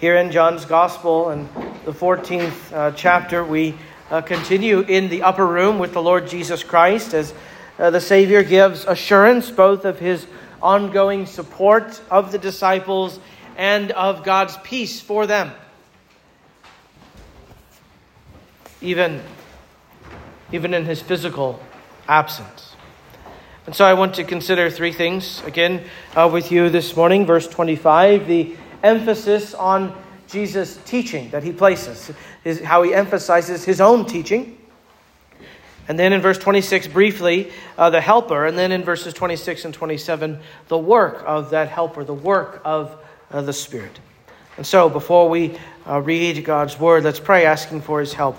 Here in John's Gospel and the 14th uh, chapter, we uh, continue in the upper room with the Lord Jesus Christ as uh, the Savior gives assurance both of his ongoing support of the disciples and of God's peace for them. Even, even in his physical absence. And so I want to consider three things again uh, with you this morning. Verse 25, the emphasis on Jesus' teaching that he places, his, how he emphasizes his own teaching. And then in verse 26, briefly, uh, the helper. And then in verses 26 and 27, the work of that helper, the work of uh, the Spirit. And so, before we uh, read God's word, let's pray, asking for his help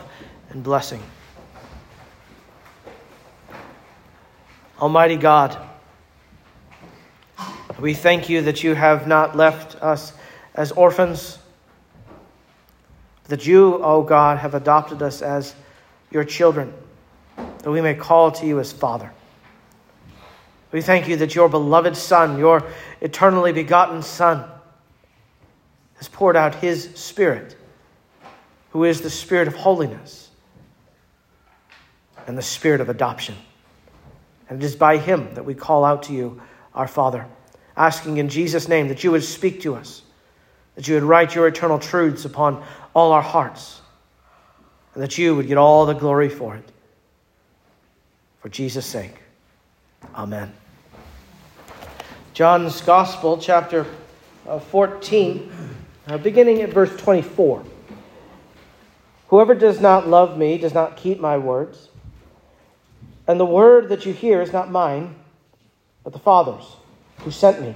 and blessing. Almighty God, we thank you that you have not left us as orphans, that you, O oh God, have adopted us as your children, that we may call to you as Father. We thank you that your beloved Son, your eternally begotten Son, has poured out his Spirit, who is the Spirit of holiness and the Spirit of adoption. And it is by him that we call out to you, our Father, asking in Jesus' name that you would speak to us that you would write your eternal truths upon all our hearts, and that you would get all the glory for it. For Jesus' sake. Amen. John's Gospel, chapter uh, 14, uh, beginning at verse 24. Whoever does not love me does not keep my words. And the word that you hear is not mine, but the Father's who sent me.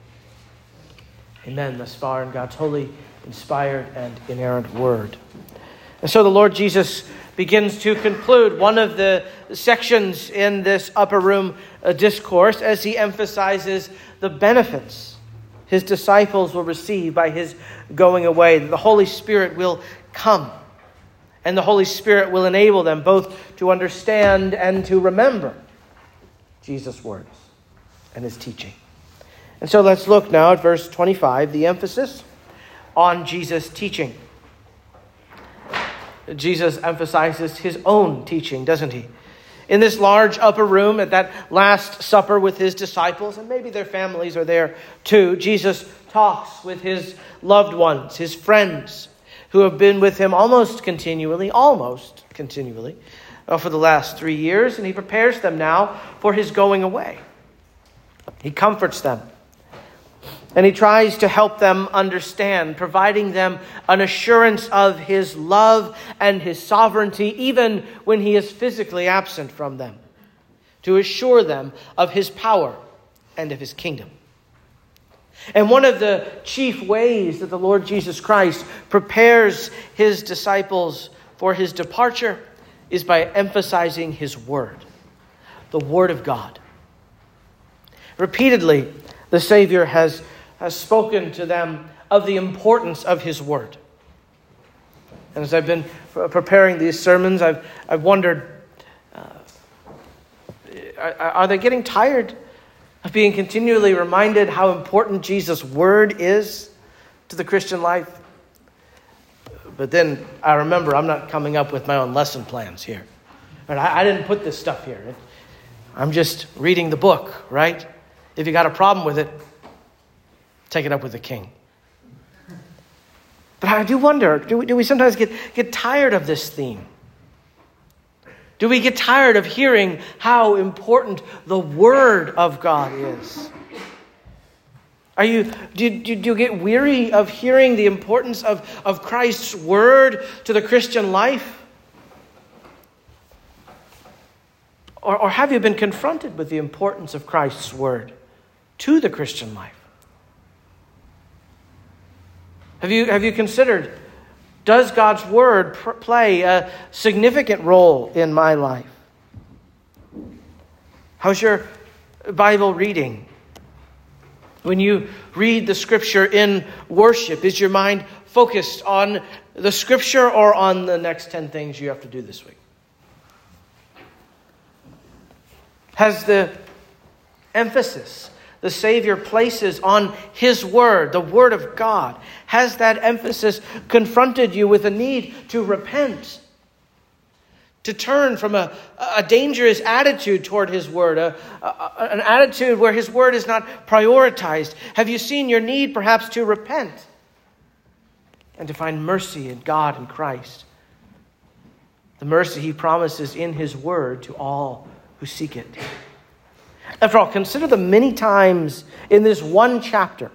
Amen. Thus far in God's holy, inspired, and inerrant word. And so the Lord Jesus begins to conclude one of the sections in this upper room uh, discourse as he emphasizes the benefits his disciples will receive by his going away. The Holy Spirit will come, and the Holy Spirit will enable them both to understand and to remember Jesus' words and his teaching. And so let's look now at verse 25, the emphasis on Jesus' teaching. Jesus emphasizes his own teaching, doesn't he? In this large upper room at that Last Supper with his disciples, and maybe their families are there too, Jesus talks with his loved ones, his friends, who have been with him almost continually, almost continually, uh, for the last three years, and he prepares them now for his going away. He comforts them. And he tries to help them understand, providing them an assurance of his love and his sovereignty, even when he is physically absent from them, to assure them of his power and of his kingdom. And one of the chief ways that the Lord Jesus Christ prepares his disciples for his departure is by emphasizing his word, the word of God. Repeatedly, the Savior has has spoken to them of the importance of His Word. And as I've been preparing these sermons, I've, I've wondered uh, are they getting tired of being continually reminded how important Jesus' Word is to the Christian life? But then I remember I'm not coming up with my own lesson plans here. I, I didn't put this stuff here. I'm just reading the book, right? If you got a problem with it, take it up with the king. But I do wonder do we, do we sometimes get, get tired of this theme? Do we get tired of hearing how important the Word of God is? Are you, do, do, do you get weary of hearing the importance of, of Christ's Word to the Christian life? Or, or have you been confronted with the importance of Christ's Word to the Christian life? Have you, have you considered Does God's word pr- play a significant role in my life? How's your Bible reading? When you read the scripture in worship, is your mind focused on the scripture or on the next 10 things you have to do this week? Has the emphasis the Savior places on His Word, the Word of God, has that emphasis confronted you with a need to repent? To turn from a, a dangerous attitude toward His Word, a, a, an attitude where His Word is not prioritized. Have you seen your need perhaps to repent and to find mercy in God and Christ? The mercy He promises in His Word to all who seek it. After all, consider the many times in this one chapter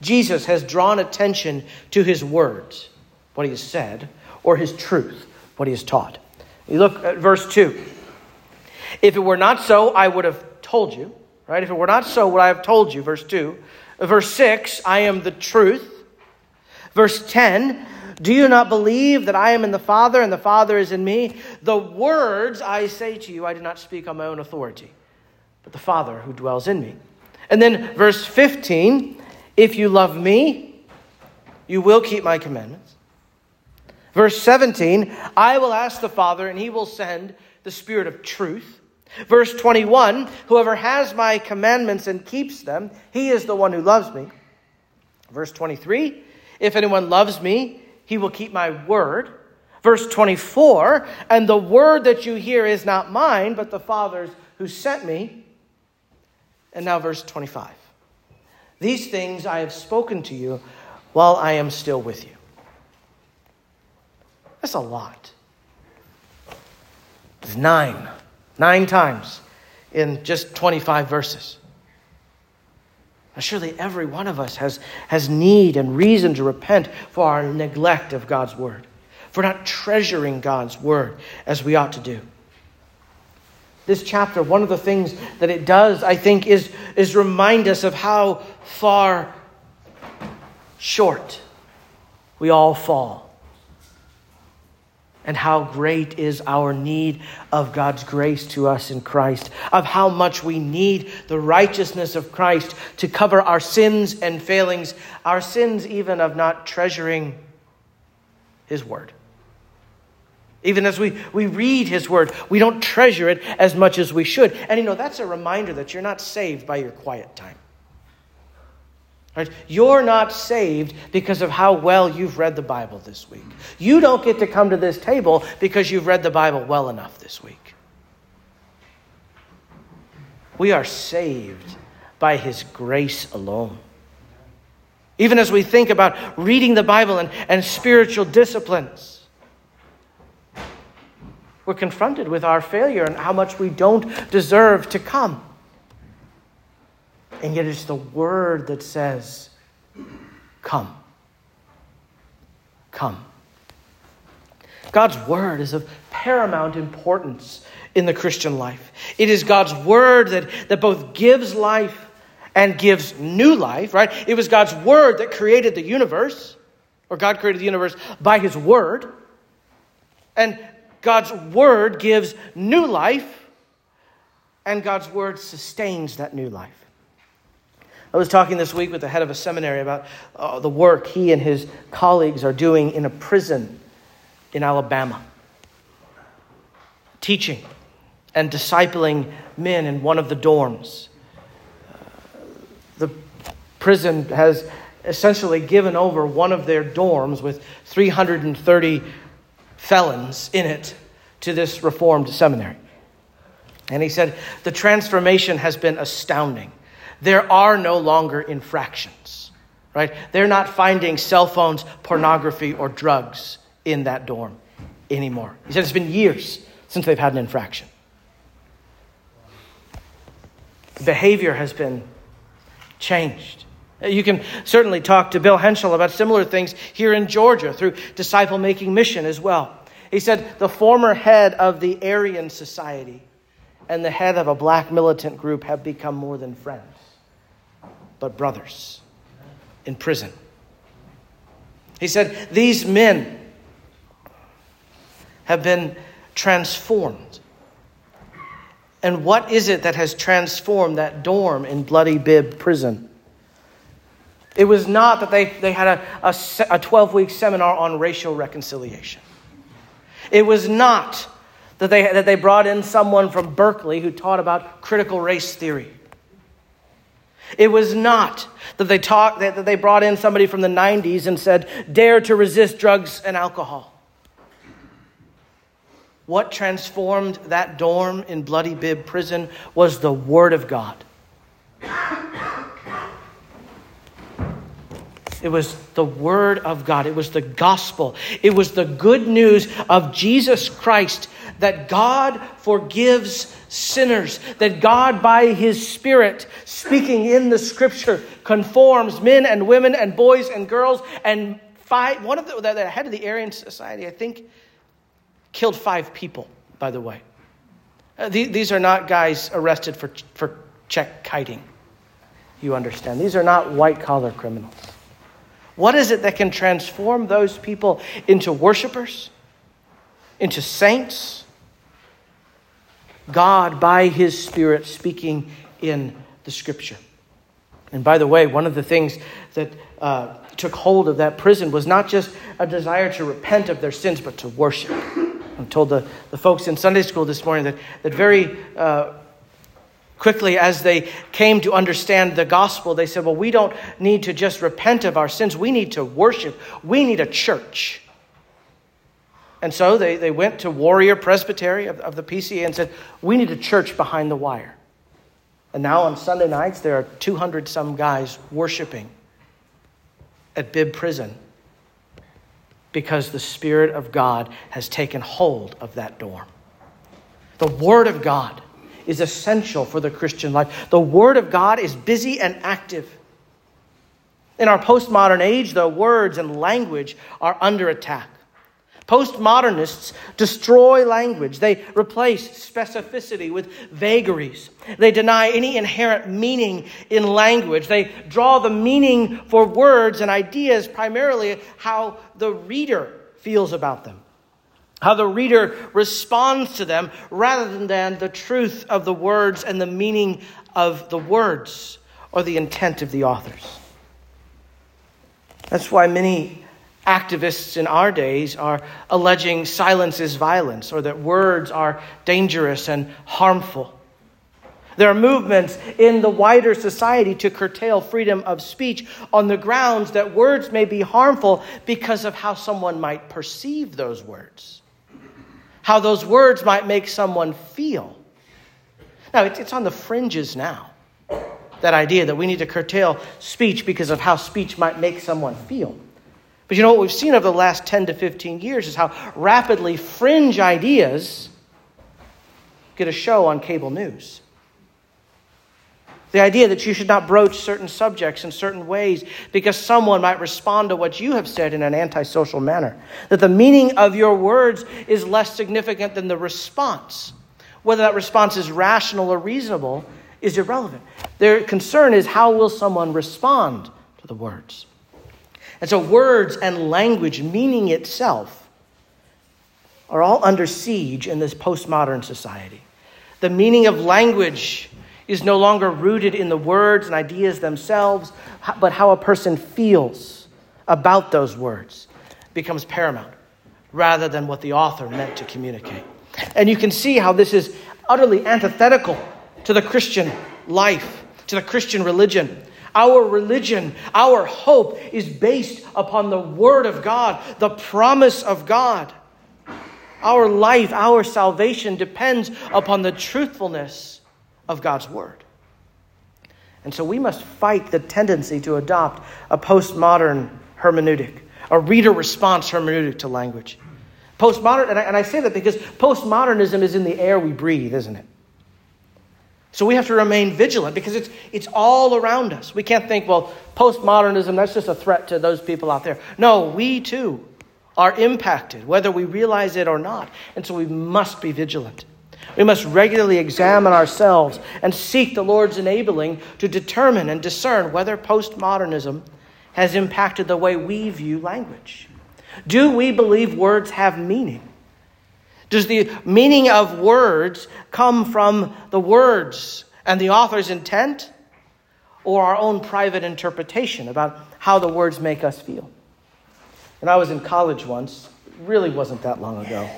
Jesus has drawn attention to his words, what he has said, or his truth, what he has taught. You look at verse 2. If it were not so, I would have told you. Right? If it were not so, would I have told you? Verse 2. Verse 6, I am the truth. Verse 10, do you not believe that I am in the Father and the Father is in me? The words I say to you, I do not speak on my own authority but the Father who dwells in me. And then verse 15 if you love me, you will keep my commandments. Verse 17 I will ask the Father, and he will send the Spirit of truth. Verse 21 Whoever has my commandments and keeps them, he is the one who loves me. Verse 23 If anyone loves me, he will keep my word. Verse 24 And the word that you hear is not mine, but the Father's who sent me. And now, verse 25. These things I have spoken to you while I am still with you. That's a lot. It's nine, nine times in just 25 verses. Now, surely every one of us has, has need and reason to repent for our neglect of God's word, for not treasuring God's word as we ought to do this chapter, one of the things that it does, I think, is, is remind us of how far short we all fall. And how great is our need of God's grace to us in Christ, of how much we need the righteousness of Christ to cover our sins and failings, our sins even of not treasuring His Word. Even as we, we read his word, we don't treasure it as much as we should. And you know, that's a reminder that you're not saved by your quiet time. Right? You're not saved because of how well you've read the Bible this week. You don't get to come to this table because you've read the Bible well enough this week. We are saved by his grace alone. Even as we think about reading the Bible and, and spiritual disciplines, we're confronted with our failure and how much we don't deserve to come. And yet it's the word that says, Come. Come. God's word is of paramount importance in the Christian life. It is God's word that, that both gives life and gives new life, right? It was God's word that created the universe, or God created the universe by his word. And God's word gives new life, and God's word sustains that new life. I was talking this week with the head of a seminary about uh, the work he and his colleagues are doing in a prison in Alabama, teaching and discipling men in one of the dorms. The prison has essentially given over one of their dorms with 330 felons in it to this Reformed seminary. And he said, The transformation has been astounding. There are no longer infractions, right? They're not finding cell phones, pornography, or drugs in that dorm anymore. He said it's been years since they've had an infraction. Behavior has been changed. You can certainly talk to Bill Henschel about similar things here in Georgia through disciple making mission as well. He said the former head of the Aryan Society and the head of a black militant group have become more than friends, but brothers in prison. He said these men have been transformed. And what is it that has transformed that dorm in Bloody Bibb prison? It was not that they, they had a, a 12 week seminar on racial reconciliation. It was not that they, that they brought in someone from Berkeley who taught about critical race theory. It was not that they, taught, that they brought in somebody from the 90s and said, dare to resist drugs and alcohol. What transformed that dorm in Bloody Bibb prison was the Word of God. It was the Word of God. It was the gospel. It was the good news of Jesus Christ that God forgives sinners, that God, by His Spirit, speaking in the Scripture, conforms men and women and boys and girls. And five, one of the, the head of the Aryan Society, I think, killed five people, by the way. Uh, these are not guys arrested for, for check kiting. You understand. These are not white collar criminals. What is it that can transform those people into worshipers, into saints? God, by His Spirit, speaking in the Scripture. And by the way, one of the things that uh, took hold of that prison was not just a desire to repent of their sins, but to worship. I told the, the folks in Sunday school this morning that, that very uh, quickly as they came to understand the gospel, they said, Well, we don't need to just repent of our sins, we need to worship. We need a church. And so they, they went to Warrior Presbytery of, of the PCA and said, We need a church behind the wire. And now on Sunday nights, there are 200 some guys worshiping at Bibb Prison because the Spirit of God has taken hold of that dorm. The Word of God is essential for the Christian life. The Word of God is busy and active. In our postmodern age, the words and language are under attack. Postmodernists destroy language. They replace specificity with vagaries. They deny any inherent meaning in language. They draw the meaning for words and ideas primarily how the reader feels about them how the reader responds to them rather than the truth of the words and the meaning of the words or the intent of the authors. That's why many activists in our days are alleging silence is violence or that words are dangerous and harmful. There are movements in the wider society to curtail freedom of speech on the grounds that words may be harmful because of how someone might perceive those words how those words might make someone feel. Now, it's on the fringes now, that idea that we need to curtail speech because of how speech might make someone feel. But you know what we've seen over the last 10 to 15 years is how rapidly fringe ideas get a show on cable news. The idea that you should not broach certain subjects in certain ways because someone might respond to what you have said in an antisocial manner. That the meaning of your words is less significant than the response. Whether that response is rational or reasonable is irrelevant. Their concern is how will someone respond to the words. And so, words and language, meaning itself, are all under siege in this postmodern society. The meaning of language is no longer rooted in the words and ideas themselves, but how a person feels about those words becomes paramount rather than what the author meant to communicate. And you can see how this is utterly antithetical to the Christian life, to the Christian religion. Our religion, our hope is based upon the Word of God, the promise of God. Our life, our salvation depends upon the truthfulness of God's Word. And so we must fight the tendency to adopt a postmodern hermeneutic, a reader response hermeneutic to language. Postmodern, and I, and I say that because postmodernism is in the air we breathe, isn't it? So we have to remain vigilant because it's, it's all around us. We can't think, well, postmodernism, that's just a threat to those people out there. No, we too are impacted, whether we realize it or not. And so we must be vigilant. We must regularly examine ourselves and seek the Lord's enabling to determine and discern whether postmodernism has impacted the way we view language. Do we believe words have meaning? Does the meaning of words come from the words and the author's intent, or our own private interpretation about how the words make us feel? When I was in college once, really wasn't that long ago.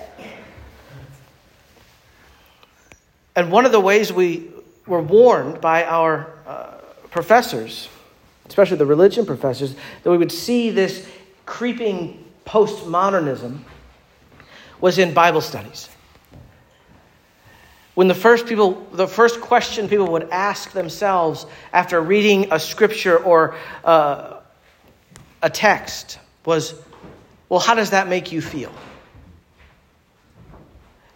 And one of the ways we were warned by our uh, professors, especially the religion professors, that we would see this creeping postmodernism was in Bible studies. When the first people, the first question people would ask themselves after reading a scripture or uh, a text was, well, how does that make you feel?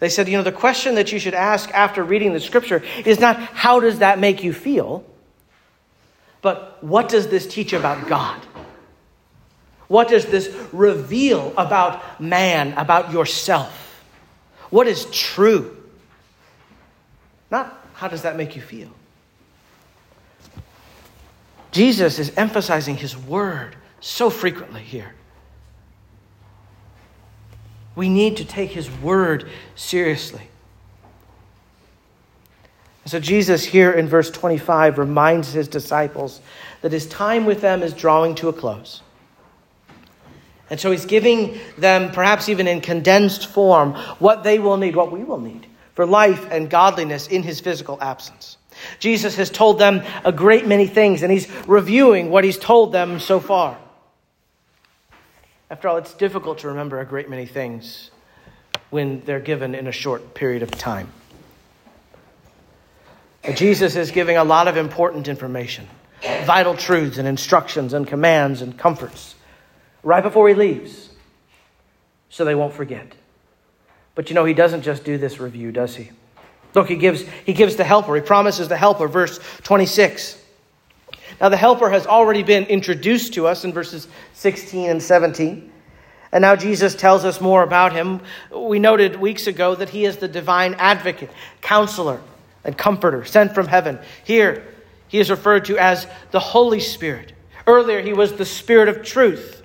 They said, you know, the question that you should ask after reading the scripture is not, how does that make you feel? But what does this teach about God? What does this reveal about man, about yourself? What is true? Not how does that make you feel? Jesus is emphasizing his word so frequently here. We need to take his word seriously. So, Jesus here in verse 25 reminds his disciples that his time with them is drawing to a close. And so he's giving them, perhaps even in condensed form, what they will need, what we will need for life and godliness in his physical absence. Jesus has told them a great many things, and he's reviewing what he's told them so far. After all, it's difficult to remember a great many things when they're given in a short period of time. But Jesus is giving a lot of important information, vital truths and instructions and commands and comforts right before he leaves so they won't forget. But you know, he doesn't just do this review, does he? Look, he gives, he gives the helper. He promises the helper, verse 26. Now, the helper has already been introduced to us in verses 16 and 17. And now Jesus tells us more about him. We noted weeks ago that he is the divine advocate, counselor, and comforter sent from heaven. Here, he is referred to as the Holy Spirit. Earlier, he was the Spirit of truth.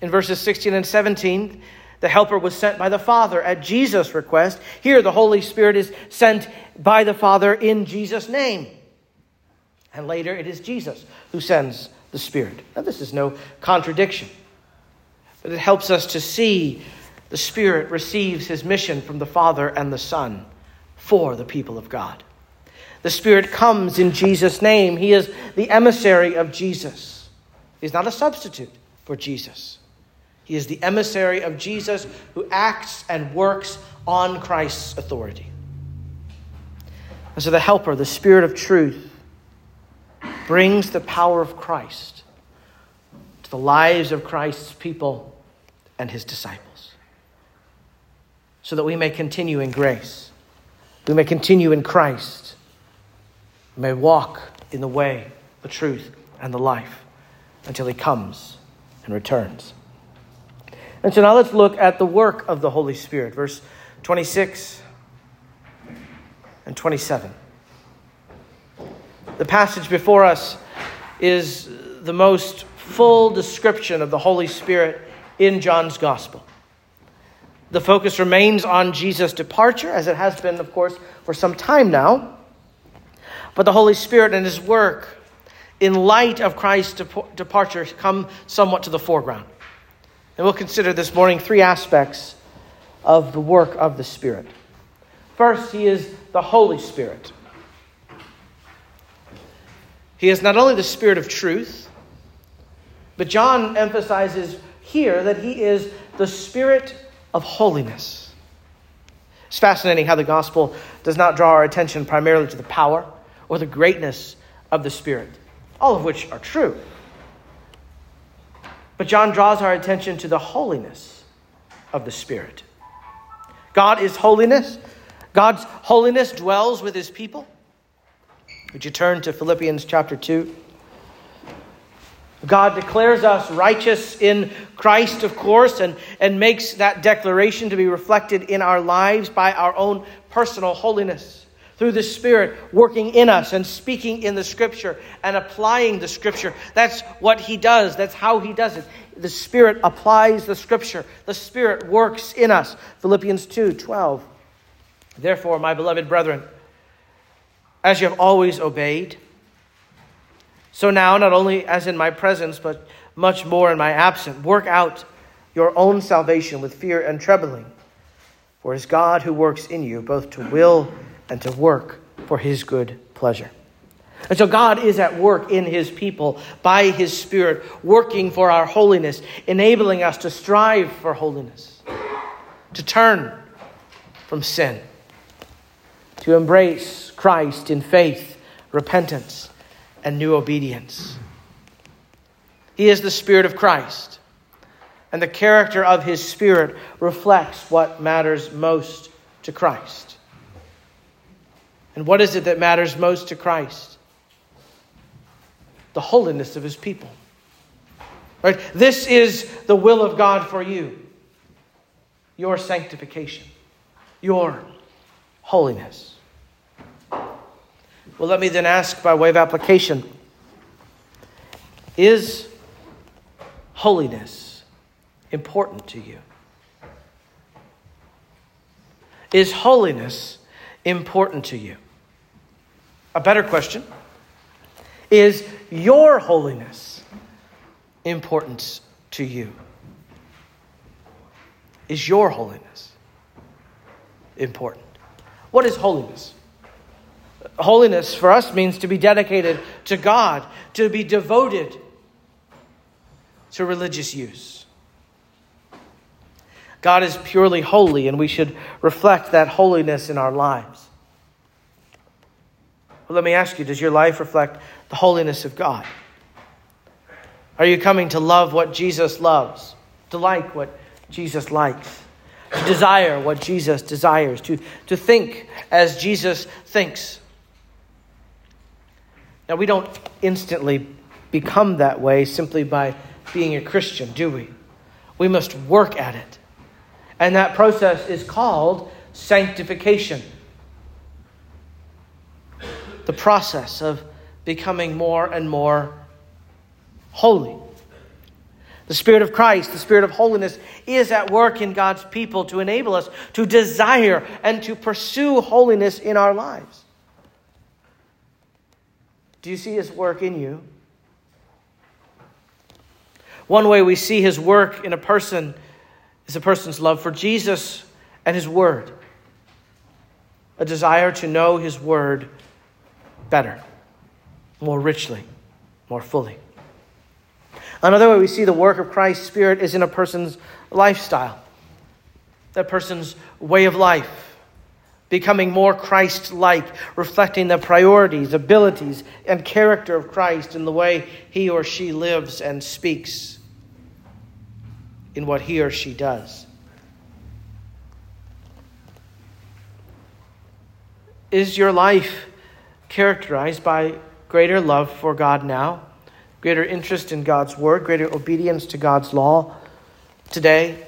In verses 16 and 17, the Helper was sent by the Father at Jesus' request. Here, the Holy Spirit is sent by the Father in Jesus' name. And later, it is Jesus who sends the Spirit. Now, this is no contradiction, but it helps us to see the Spirit receives his mission from the Father and the Son for the people of God. The Spirit comes in Jesus' name. He is the emissary of Jesus. He's not a substitute for Jesus. He is the emissary of Jesus who acts and works on Christ's authority. And so the Helper, the Spirit of truth, brings the power of Christ to the lives of Christ's people and his disciples so that we may continue in grace, we may continue in Christ, we may walk in the way, the truth, and the life until he comes and returns. And so now let's look at the work of the Holy Spirit, verse 26 and 27. The passage before us is the most full description of the Holy Spirit in John's Gospel. The focus remains on Jesus' departure, as it has been, of course, for some time now. But the Holy Spirit and his work, in light of Christ's departure, come somewhat to the foreground. And we'll consider this morning three aspects of the work of the Spirit. First, He is the Holy Spirit. He is not only the Spirit of truth, but John emphasizes here that He is the Spirit of holiness. It's fascinating how the gospel does not draw our attention primarily to the power or the greatness of the Spirit, all of which are true. But John draws our attention to the holiness of the Spirit. God is holiness. God's holiness dwells with his people. Would you turn to Philippians chapter 2? God declares us righteous in Christ, of course, and, and makes that declaration to be reflected in our lives by our own personal holiness through the Spirit working in us and speaking in the Scripture and applying the Scripture. That's what He does. That's how He does it. The Spirit applies the Scripture, the Spirit works in us. Philippians 2 12. Therefore, my beloved brethren, as you have always obeyed, so now, not only as in my presence, but much more in my absence, work out your own salvation with fear and trembling. For it is God who works in you both to will and to work for his good pleasure. And so God is at work in his people by his Spirit, working for our holiness, enabling us to strive for holiness, to turn from sin, to embrace Christ in faith, repentance, and new obedience. He is the Spirit of Christ, and the character of his Spirit reflects what matters most to Christ. And what is it that matters most to Christ? The holiness of his people. Right? This is the will of God for you your sanctification, your holiness. Well, let me then ask by way of application Is holiness important to you? Is holiness important to you? A better question is your holiness important to you? Is your holiness important? What is holiness? Holiness for us means to be dedicated to God, to be devoted to religious use. God is purely holy, and we should reflect that holiness in our lives. Well, let me ask you does your life reflect the holiness of God? Are you coming to love what Jesus loves, to like what Jesus likes, to desire what Jesus desires, to, to think as Jesus thinks? Now, we don't instantly become that way simply by being a Christian, do we? We must work at it. And that process is called sanctification the process of becoming more and more holy. The Spirit of Christ, the Spirit of holiness, is at work in God's people to enable us to desire and to pursue holiness in our lives. Do you see His work in you? One way we see His work in a person is a person's love for Jesus and His Word, a desire to know His Word better, more richly, more fully. Another way we see the work of Christ's Spirit is in a person's lifestyle, that person's way of life, becoming more Christ like, reflecting the priorities, abilities, and character of Christ in the way he or she lives and speaks, in what he or she does. Is your life characterized by greater love for God now, greater interest in God's word, greater obedience to God's law today,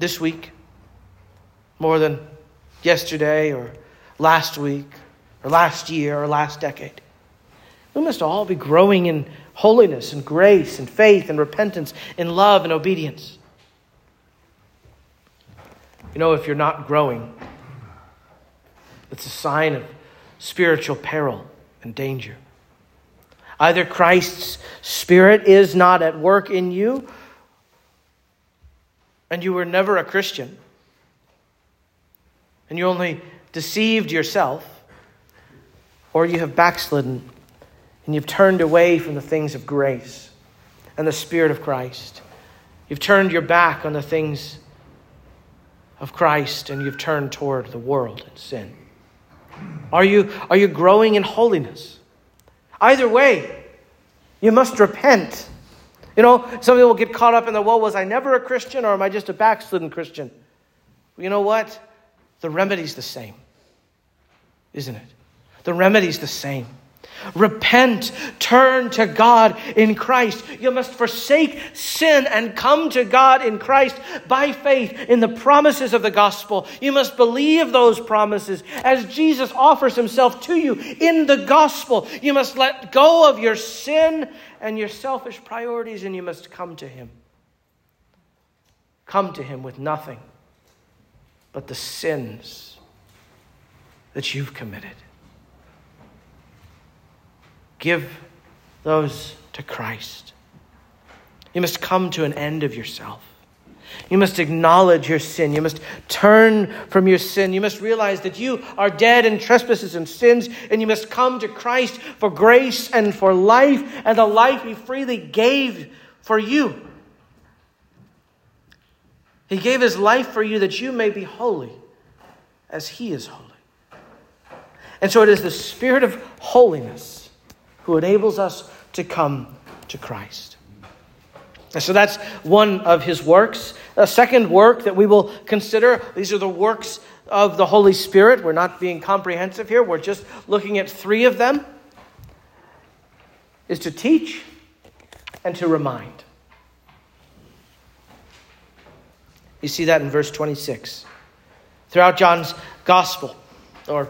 this week, more than yesterday or last week or last year or last decade. We must all be growing in holiness and grace and faith and repentance, in love and obedience. You know, if you're not growing, it's a sign of spiritual peril and danger. Either Christ's Spirit is not at work in you, and you were never a Christian, and you only deceived yourself, or you have backslidden and you've turned away from the things of grace and the Spirit of Christ. You've turned your back on the things of Christ and you've turned toward the world and sin. Are you, are you growing in holiness? Either way, you must repent. You know, some people get caught up in the, well, was I never a Christian or am I just a backslidden Christian? You know what? The remedy's the same, isn't it? The remedy's the same. Repent, turn to God in Christ. You must forsake sin and come to God in Christ by faith in the promises of the gospel. You must believe those promises as Jesus offers himself to you in the gospel. You must let go of your sin and your selfish priorities and you must come to him. Come to him with nothing but the sins that you've committed. Give those to Christ. You must come to an end of yourself. You must acknowledge your sin. You must turn from your sin. You must realize that you are dead in trespasses and sins, and you must come to Christ for grace and for life and the life He freely gave for you. He gave His life for you that you may be holy as He is holy. And so it is the Spirit of holiness who enables us to come to Christ. And so that's one of his works. A second work that we will consider, these are the works of the Holy Spirit. We're not being comprehensive here, we're just looking at three of them, is to teach and to remind. You see that in verse 26. Throughout John's gospel, or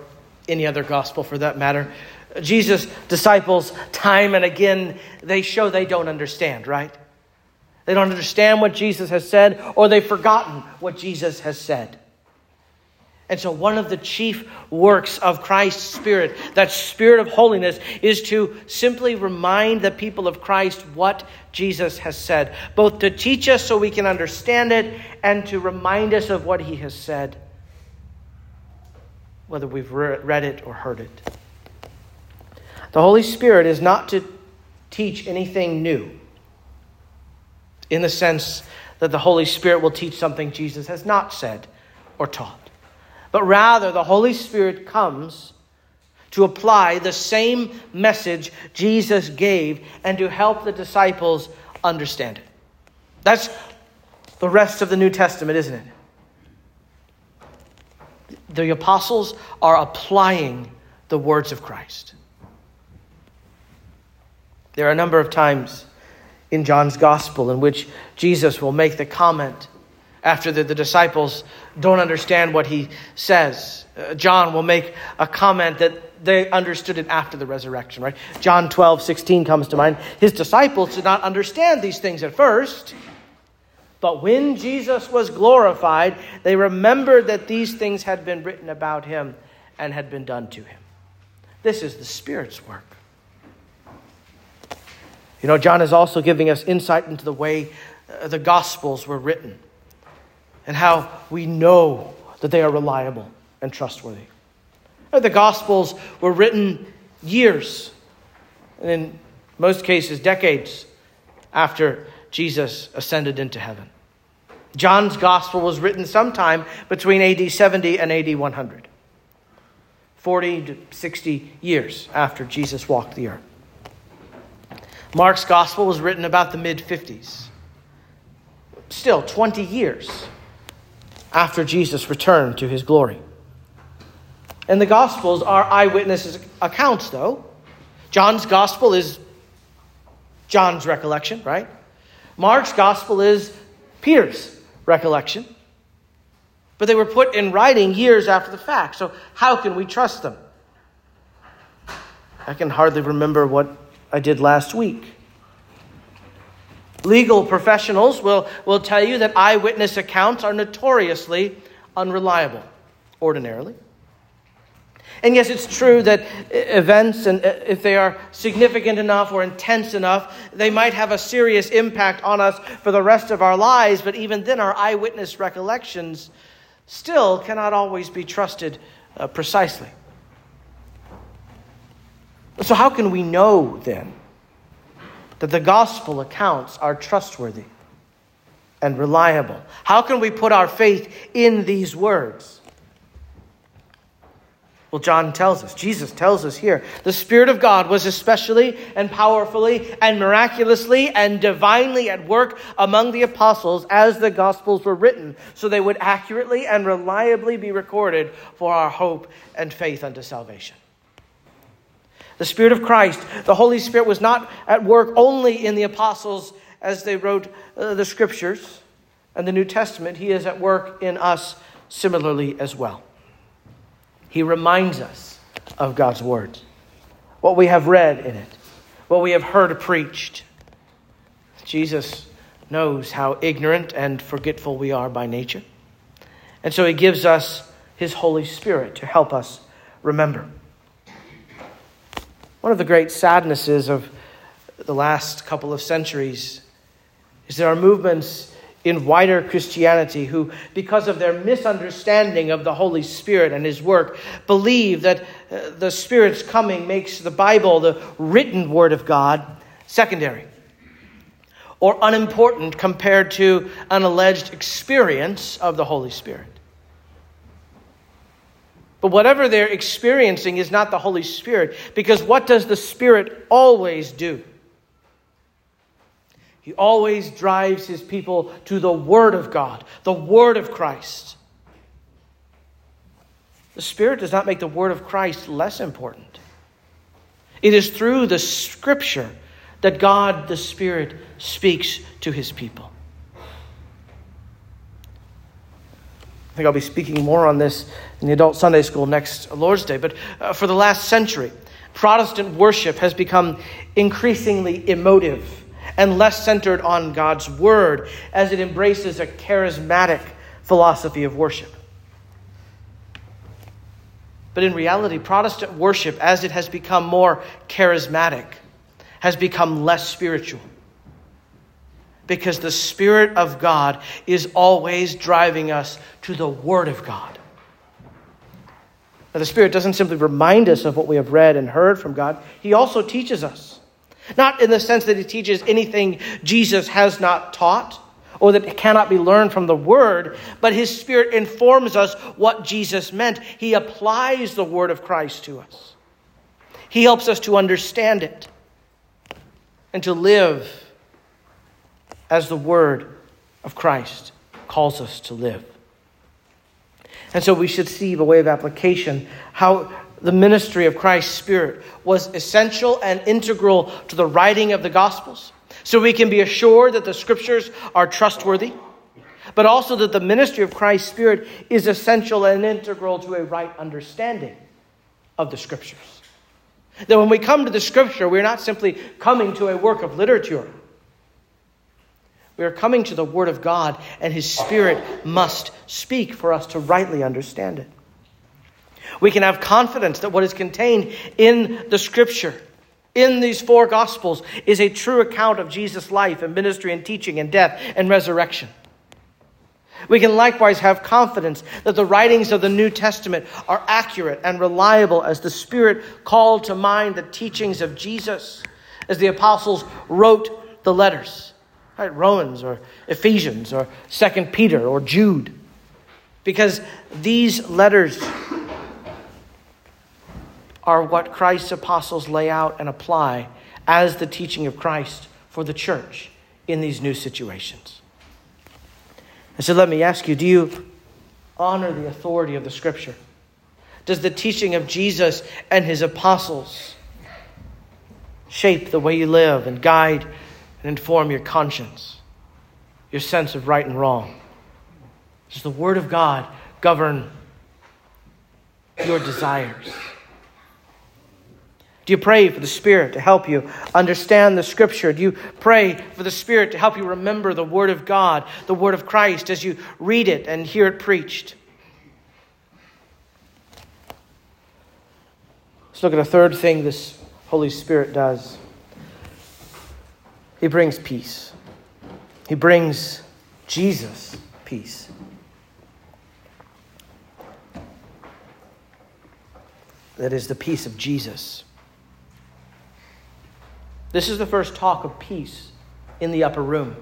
any other gospel for that matter, Jesus' disciples, time and again, they show they don't understand, right? They don't understand what Jesus has said, or they've forgotten what Jesus has said. And so, one of the chief works of Christ's Spirit, that Spirit of holiness, is to simply remind the people of Christ what Jesus has said, both to teach us so we can understand it and to remind us of what he has said, whether we've read it or heard it. The Holy Spirit is not to teach anything new in the sense that the Holy Spirit will teach something Jesus has not said or taught. But rather, the Holy Spirit comes to apply the same message Jesus gave and to help the disciples understand it. That's the rest of the New Testament, isn't it? The apostles are applying the words of Christ. There are a number of times in John's gospel in which Jesus will make the comment after the, the disciples don't understand what he says. Uh, John will make a comment that they understood it after the resurrection, right? John 12, 16 comes to mind. His disciples did not understand these things at first, but when Jesus was glorified, they remembered that these things had been written about him and had been done to him. This is the Spirit's work. You know, John is also giving us insight into the way uh, the Gospels were written and how we know that they are reliable and trustworthy. Uh, the Gospels were written years, and in most cases, decades after Jesus ascended into heaven. John's Gospel was written sometime between AD 70 and AD 100, 40 to 60 years after Jesus walked the earth. Mark's gospel was written about the mid 50s. Still, 20 years after Jesus returned to his glory. And the Gospels are eyewitness accounts, though. John's Gospel is John's recollection, right? Mark's Gospel is Peter's recollection. But they were put in writing years after the fact, so how can we trust them? I can hardly remember what I did last week. Legal professionals will, will tell you that eyewitness accounts are notoriously unreliable, ordinarily. And yes, it's true that events, and if they are significant enough or intense enough, they might have a serious impact on us for the rest of our lives. But even then, our eyewitness recollections still cannot always be trusted uh, precisely. So, how can we know then that the gospel accounts are trustworthy and reliable? How can we put our faith in these words? Well, John tells us, Jesus tells us here, the Spirit of God was especially and powerfully and miraculously and divinely at work among the apostles as the Gospels were written, so they would accurately and reliably be recorded for our hope and faith unto salvation. The Spirit of Christ, the Holy Spirit, was not at work only in the apostles as they wrote uh, the scriptures and the New Testament. He is at work in us similarly as well. He reminds us of God's Word, what we have read in it, what we have heard preached. Jesus knows how ignorant and forgetful we are by nature. And so he gives us his Holy Spirit to help us remember. One of the great sadnesses of the last couple of centuries is there are movements in wider Christianity who, because of their misunderstanding of the Holy Spirit and His work, believe that uh, the Spirit's coming makes the Bible, the written Word of God, secondary or unimportant compared to an alleged experience of the Holy Spirit. But whatever they're experiencing is not the Holy Spirit, because what does the Spirit always do? He always drives his people to the Word of God, the Word of Christ. The Spirit does not make the Word of Christ less important. It is through the Scripture that God, the Spirit, speaks to his people. I think I'll be speaking more on this in the adult Sunday school next Lord's Day. But uh, for the last century, Protestant worship has become increasingly emotive and less centered on God's Word as it embraces a charismatic philosophy of worship. But in reality, Protestant worship, as it has become more charismatic, has become less spiritual. Because the Spirit of God is always driving us to the Word of God. Now, the Spirit doesn't simply remind us of what we have read and heard from God, He also teaches us. Not in the sense that He teaches anything Jesus has not taught or that cannot be learned from the Word, but His Spirit informs us what Jesus meant. He applies the Word of Christ to us, He helps us to understand it and to live as the Word of Christ calls us to live. And so we should see, by way of application, how the ministry of Christ's Spirit was essential and integral to the writing of the Gospels. So we can be assured that the Scriptures are trustworthy, but also that the ministry of Christ's Spirit is essential and integral to a right understanding of the Scriptures. That when we come to the scripture, we're not simply coming to a work of literature. We are coming to the Word of God, and His Spirit must speak for us to rightly understand it. We can have confidence that what is contained in the Scripture, in these four Gospels, is a true account of Jesus' life and ministry and teaching and death and resurrection. We can likewise have confidence that the writings of the New Testament are accurate and reliable as the Spirit called to mind the teachings of Jesus, as the apostles wrote the letters, right? Romans or Ephesians or Second Peter or Jude. Because these letters are what Christ's apostles lay out and apply as the teaching of Christ for the church in these new situations. And so let me ask you do you honor the authority of the Scripture? Does the teaching of Jesus and his apostles shape the way you live and guide and inform your conscience, your sense of right and wrong? Does the Word of God govern your desires? Do you pray for the Spirit to help you understand the Scripture? Do you pray for the Spirit to help you remember the Word of God, the Word of Christ, as you read it and hear it preached? Let's look at a third thing this Holy Spirit does. He brings peace. He brings Jesus peace. That is the peace of Jesus. This is the first talk of peace in the upper room.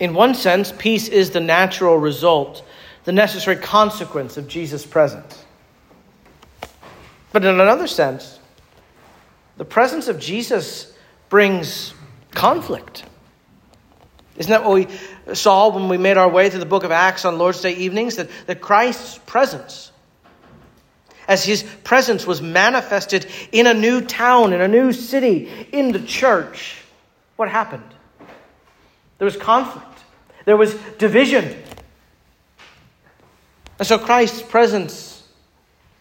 In one sense, peace is the natural result, the necessary consequence of Jesus' presence. But in another sense, the presence of Jesus brings conflict. Isn't that what we saw when we made our way through the book of Acts on Lord's Day evenings? That, that Christ's presence as his presence was manifested in a new town, in a new city, in the church, what happened? There was conflict, there was division. And so Christ's presence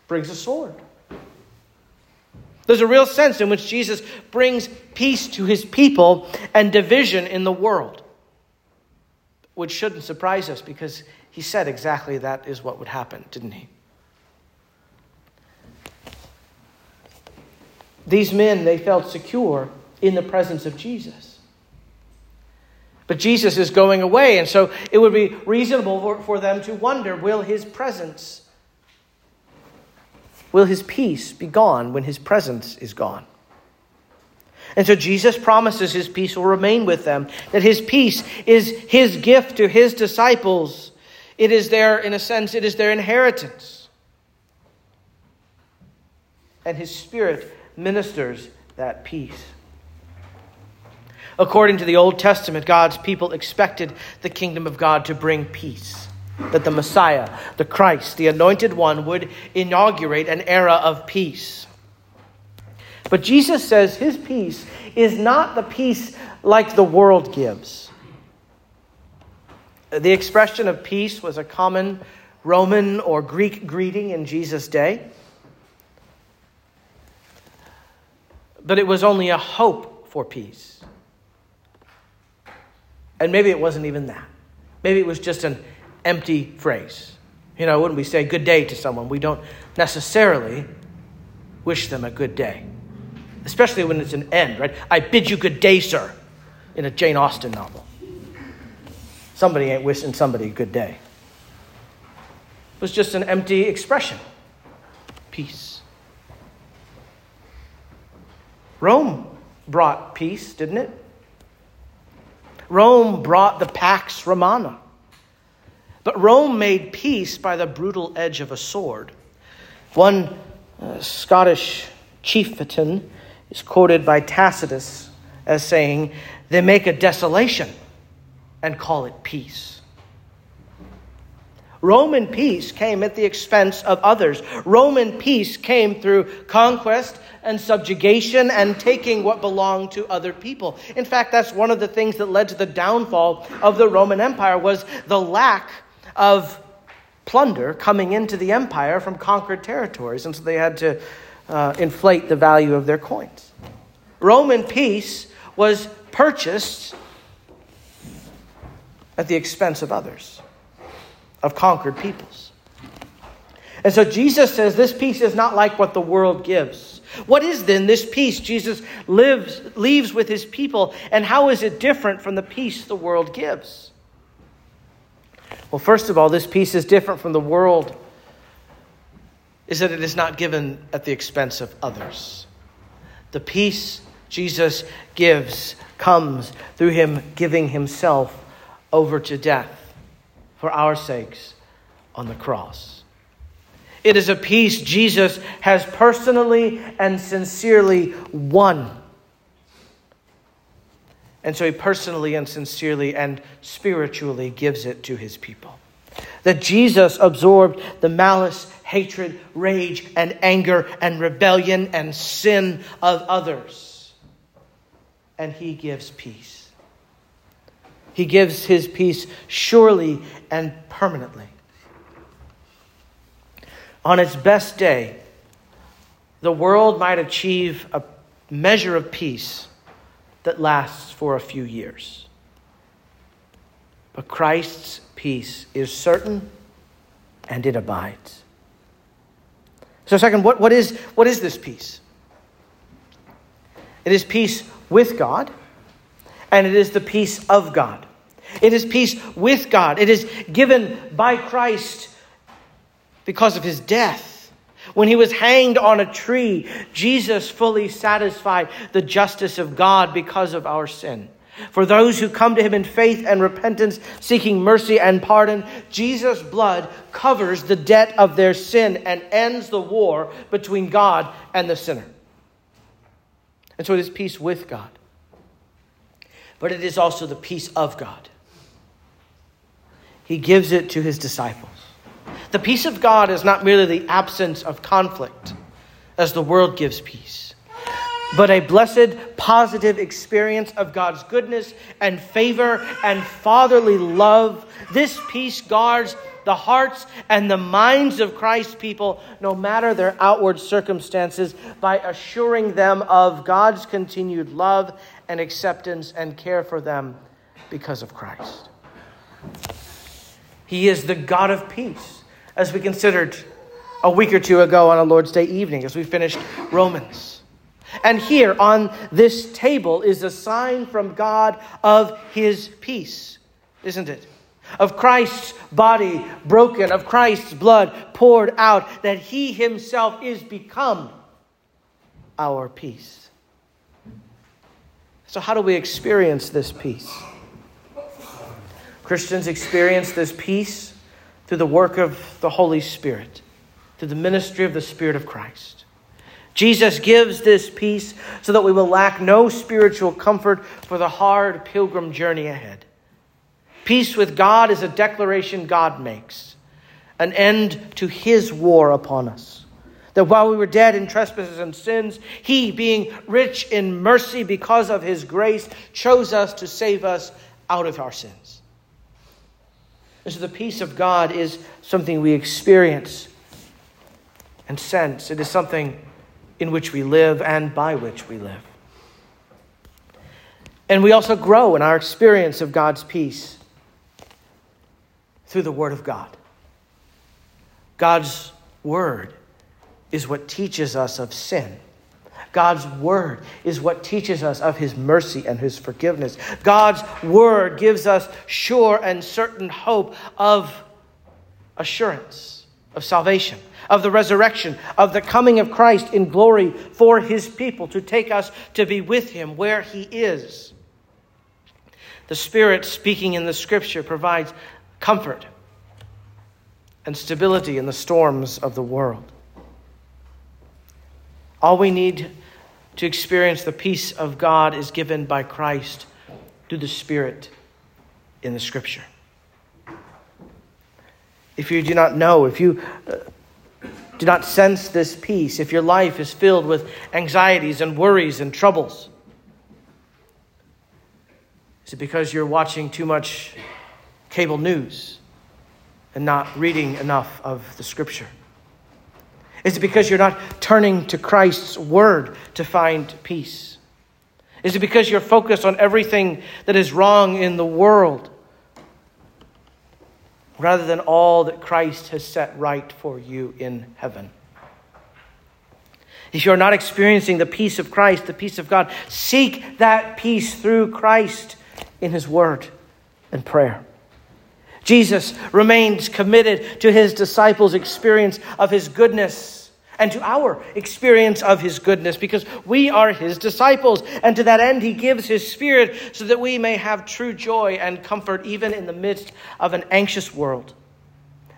brings a sword. There's a real sense in which Jesus brings peace to his people and division in the world, which shouldn't surprise us because he said exactly that is what would happen, didn't he? These men, they felt secure in the presence of Jesus. But Jesus is going away, and so it would be reasonable for, for them to wonder will his presence, will his peace be gone when his presence is gone? And so Jesus promises his peace will remain with them, that his peace is his gift to his disciples. It is their, in a sense, it is their inheritance. And his spirit ministers that peace. According to the Old Testament, God's people expected the kingdom of God to bring peace, that the Messiah, the Christ, the anointed one, would inaugurate an era of peace. But Jesus says his peace is not the peace like the world gives. The expression of peace was a common Roman or Greek greeting in Jesus' day. but it was only a hope for peace. And maybe it wasn't even that. Maybe it was just an empty phrase. You know, when we say good day to someone, we don't necessarily wish them a good day, especially when it's an end, right? I bid you good day, sir, in a Jane Austen novel. Somebody ain't wishing somebody a good day. It was just an empty expression peace. Rome brought peace, didn't it? Rome brought the Pax Romana. But Rome made peace by the brutal edge of a sword. One uh, Scottish chieftain is quoted by Tacitus as saying, They make a desolation and call it peace. Roman peace came at the expense of others. Roman peace came through conquest and subjugation and taking what belonged to other people. In fact, that's one of the things that led to the downfall of the Roman Empire was the lack of plunder coming into the empire from conquered territories, and so they had to uh, inflate the value of their coins. Roman peace was purchased at the expense of others of conquered peoples. And so Jesus says this peace is not like what the world gives. What is then this peace Jesus lives, leaves with his people, and how is it different from the peace the world gives? Well, first of all, this peace is different from the world, is that it is not given at the expense of others. The peace Jesus gives comes through him giving himself over to death for our sakes on the cross. It is a peace Jesus has personally and sincerely won. And so he personally and sincerely and spiritually gives it to his people. That Jesus absorbed the malice, hatred, rage, and anger, and rebellion and sin of others. And he gives peace. He gives his peace surely and permanently. On its best day, the world might achieve a measure of peace that lasts for a few years. But Christ's peace is certain and it abides. So, second, what, what, is, what is this peace? It is peace with God and it is the peace of God. It is peace with God. It is given by Christ because of his death. When he was hanged on a tree, Jesus fully satisfied the justice of God because of our sin. For those who come to him in faith and repentance, seeking mercy and pardon, Jesus' blood covers the debt of their sin and ends the war between God and the sinner. And so it is peace with God but it is also the peace of God. He gives it to his disciples. The peace of God is not merely the absence of conflict, as the world gives peace, but a blessed, positive experience of God's goodness and favor and fatherly love. This peace guards the hearts and the minds of Christ's people, no matter their outward circumstances, by assuring them of God's continued love and acceptance and care for them because of Christ. He is the God of peace, as we considered a week or two ago on a Lord's Day evening as we finished Romans. And here on this table is a sign from God of his peace, isn't it? Of Christ's body broken, of Christ's blood poured out, that he himself is become our peace. So, how do we experience this peace? Christians experience this peace through the work of the Holy Spirit, through the ministry of the Spirit of Christ. Jesus gives this peace so that we will lack no spiritual comfort for the hard pilgrim journey ahead. Peace with God is a declaration God makes, an end to his war upon us. That while we were dead in trespasses and sins, he, being rich in mercy because of his grace, chose us to save us out of our sins. And so the peace of God is something we experience and sense. It is something in which we live and by which we live. And we also grow in our experience of God's peace through the Word of God. God's Word is what teaches us of sin God's word is what teaches us of his mercy and his forgiveness. God's word gives us sure and certain hope of assurance, of salvation, of the resurrection, of the coming of Christ in glory for his people to take us to be with him where he is. The Spirit speaking in the scripture provides comfort and stability in the storms of the world. All we need to experience the peace of God is given by Christ through the Spirit in the Scripture. If you do not know, if you uh, do not sense this peace, if your life is filled with anxieties and worries and troubles, is it because you're watching too much cable news and not reading enough of the Scripture? Is it because you're not turning to Christ's word to find peace? Is it because you're focused on everything that is wrong in the world rather than all that Christ has set right for you in heaven? If you're not experiencing the peace of Christ, the peace of God, seek that peace through Christ in His Word and prayer. Jesus remains committed to his disciples' experience of his goodness and to our experience of his goodness because we are his disciples. And to that end, he gives his spirit so that we may have true joy and comfort even in the midst of an anxious world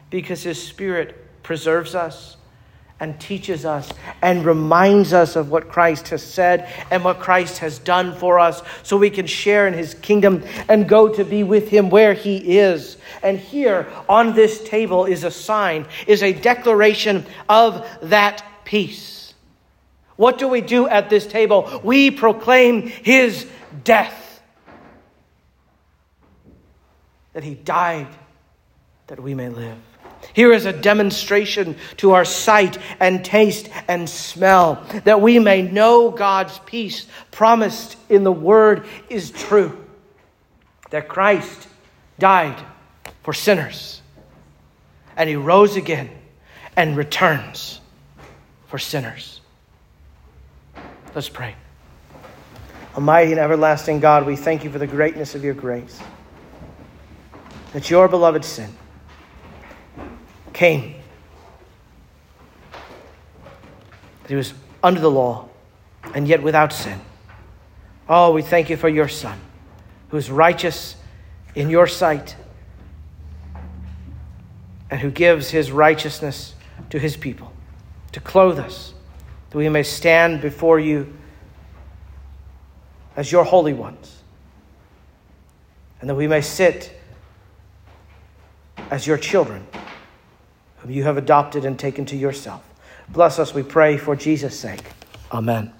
because his spirit preserves us and teaches us and reminds us of what Christ has said and what Christ has done for us so we can share in his kingdom and go to be with him where he is. And here on this table is a sign, is a declaration of that peace. What do we do at this table? We proclaim his death. That he died that we may live. Here is a demonstration to our sight and taste and smell that we may know God's peace promised in the Word is true. That Christ died for sinners and He rose again and returns for sinners. Let's pray. Almighty and everlasting God, we thank you for the greatness of your grace. That your beloved sin came. That he was under the law and yet without sin. Oh, we thank you for your Son, who is righteous in your sight and who gives his righteousness to his people to clothe us, that we may stand before you as your holy ones, and that we may sit as your children whom you have adopted and taken to yourself. Bless us, we pray, for Jesus' sake. Amen.